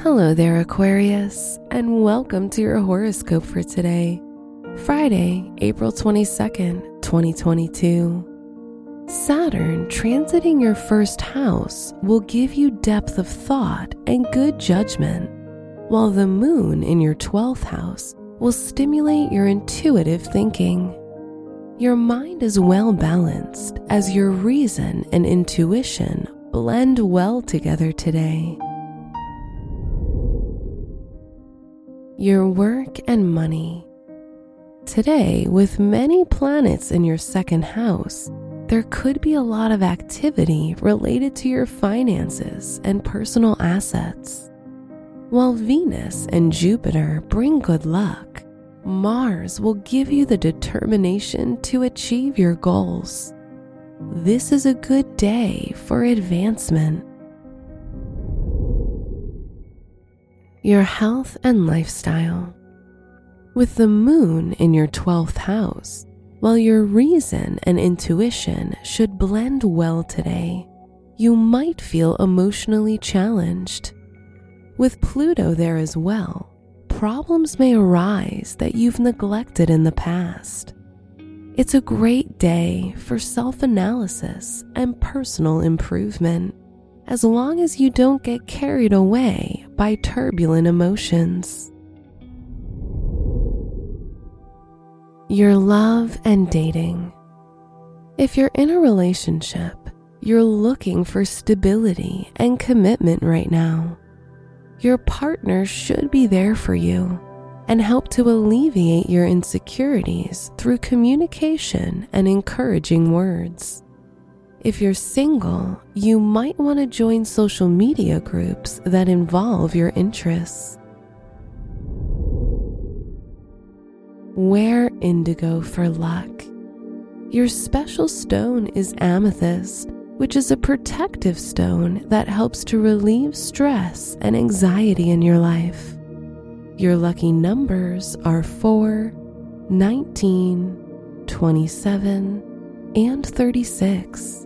Hello there, Aquarius, and welcome to your horoscope for today, Friday, April 22nd, 2022. Saturn transiting your first house will give you depth of thought and good judgment, while the moon in your 12th house will stimulate your intuitive thinking. Your mind is well balanced as your reason and intuition blend well together today. Your work and money. Today, with many planets in your second house, there could be a lot of activity related to your finances and personal assets. While Venus and Jupiter bring good luck, Mars will give you the determination to achieve your goals. This is a good day for advancement. Your health and lifestyle. With the moon in your 12th house, while your reason and intuition should blend well today, you might feel emotionally challenged. With Pluto there as well, problems may arise that you've neglected in the past. It's a great day for self analysis and personal improvement, as long as you don't get carried away by turbulent emotions. Your love and dating. If you're in a relationship, you're looking for stability and commitment right now your partner should be there for you and help to alleviate your insecurities through communication and encouraging words. If you're single, you might want to join social media groups that involve your interests. Wear indigo for luck. Your special stone is amethyst which is a protective stone that helps to relieve stress and anxiety in your life. Your lucky numbers are 4, 19, 27, and 36.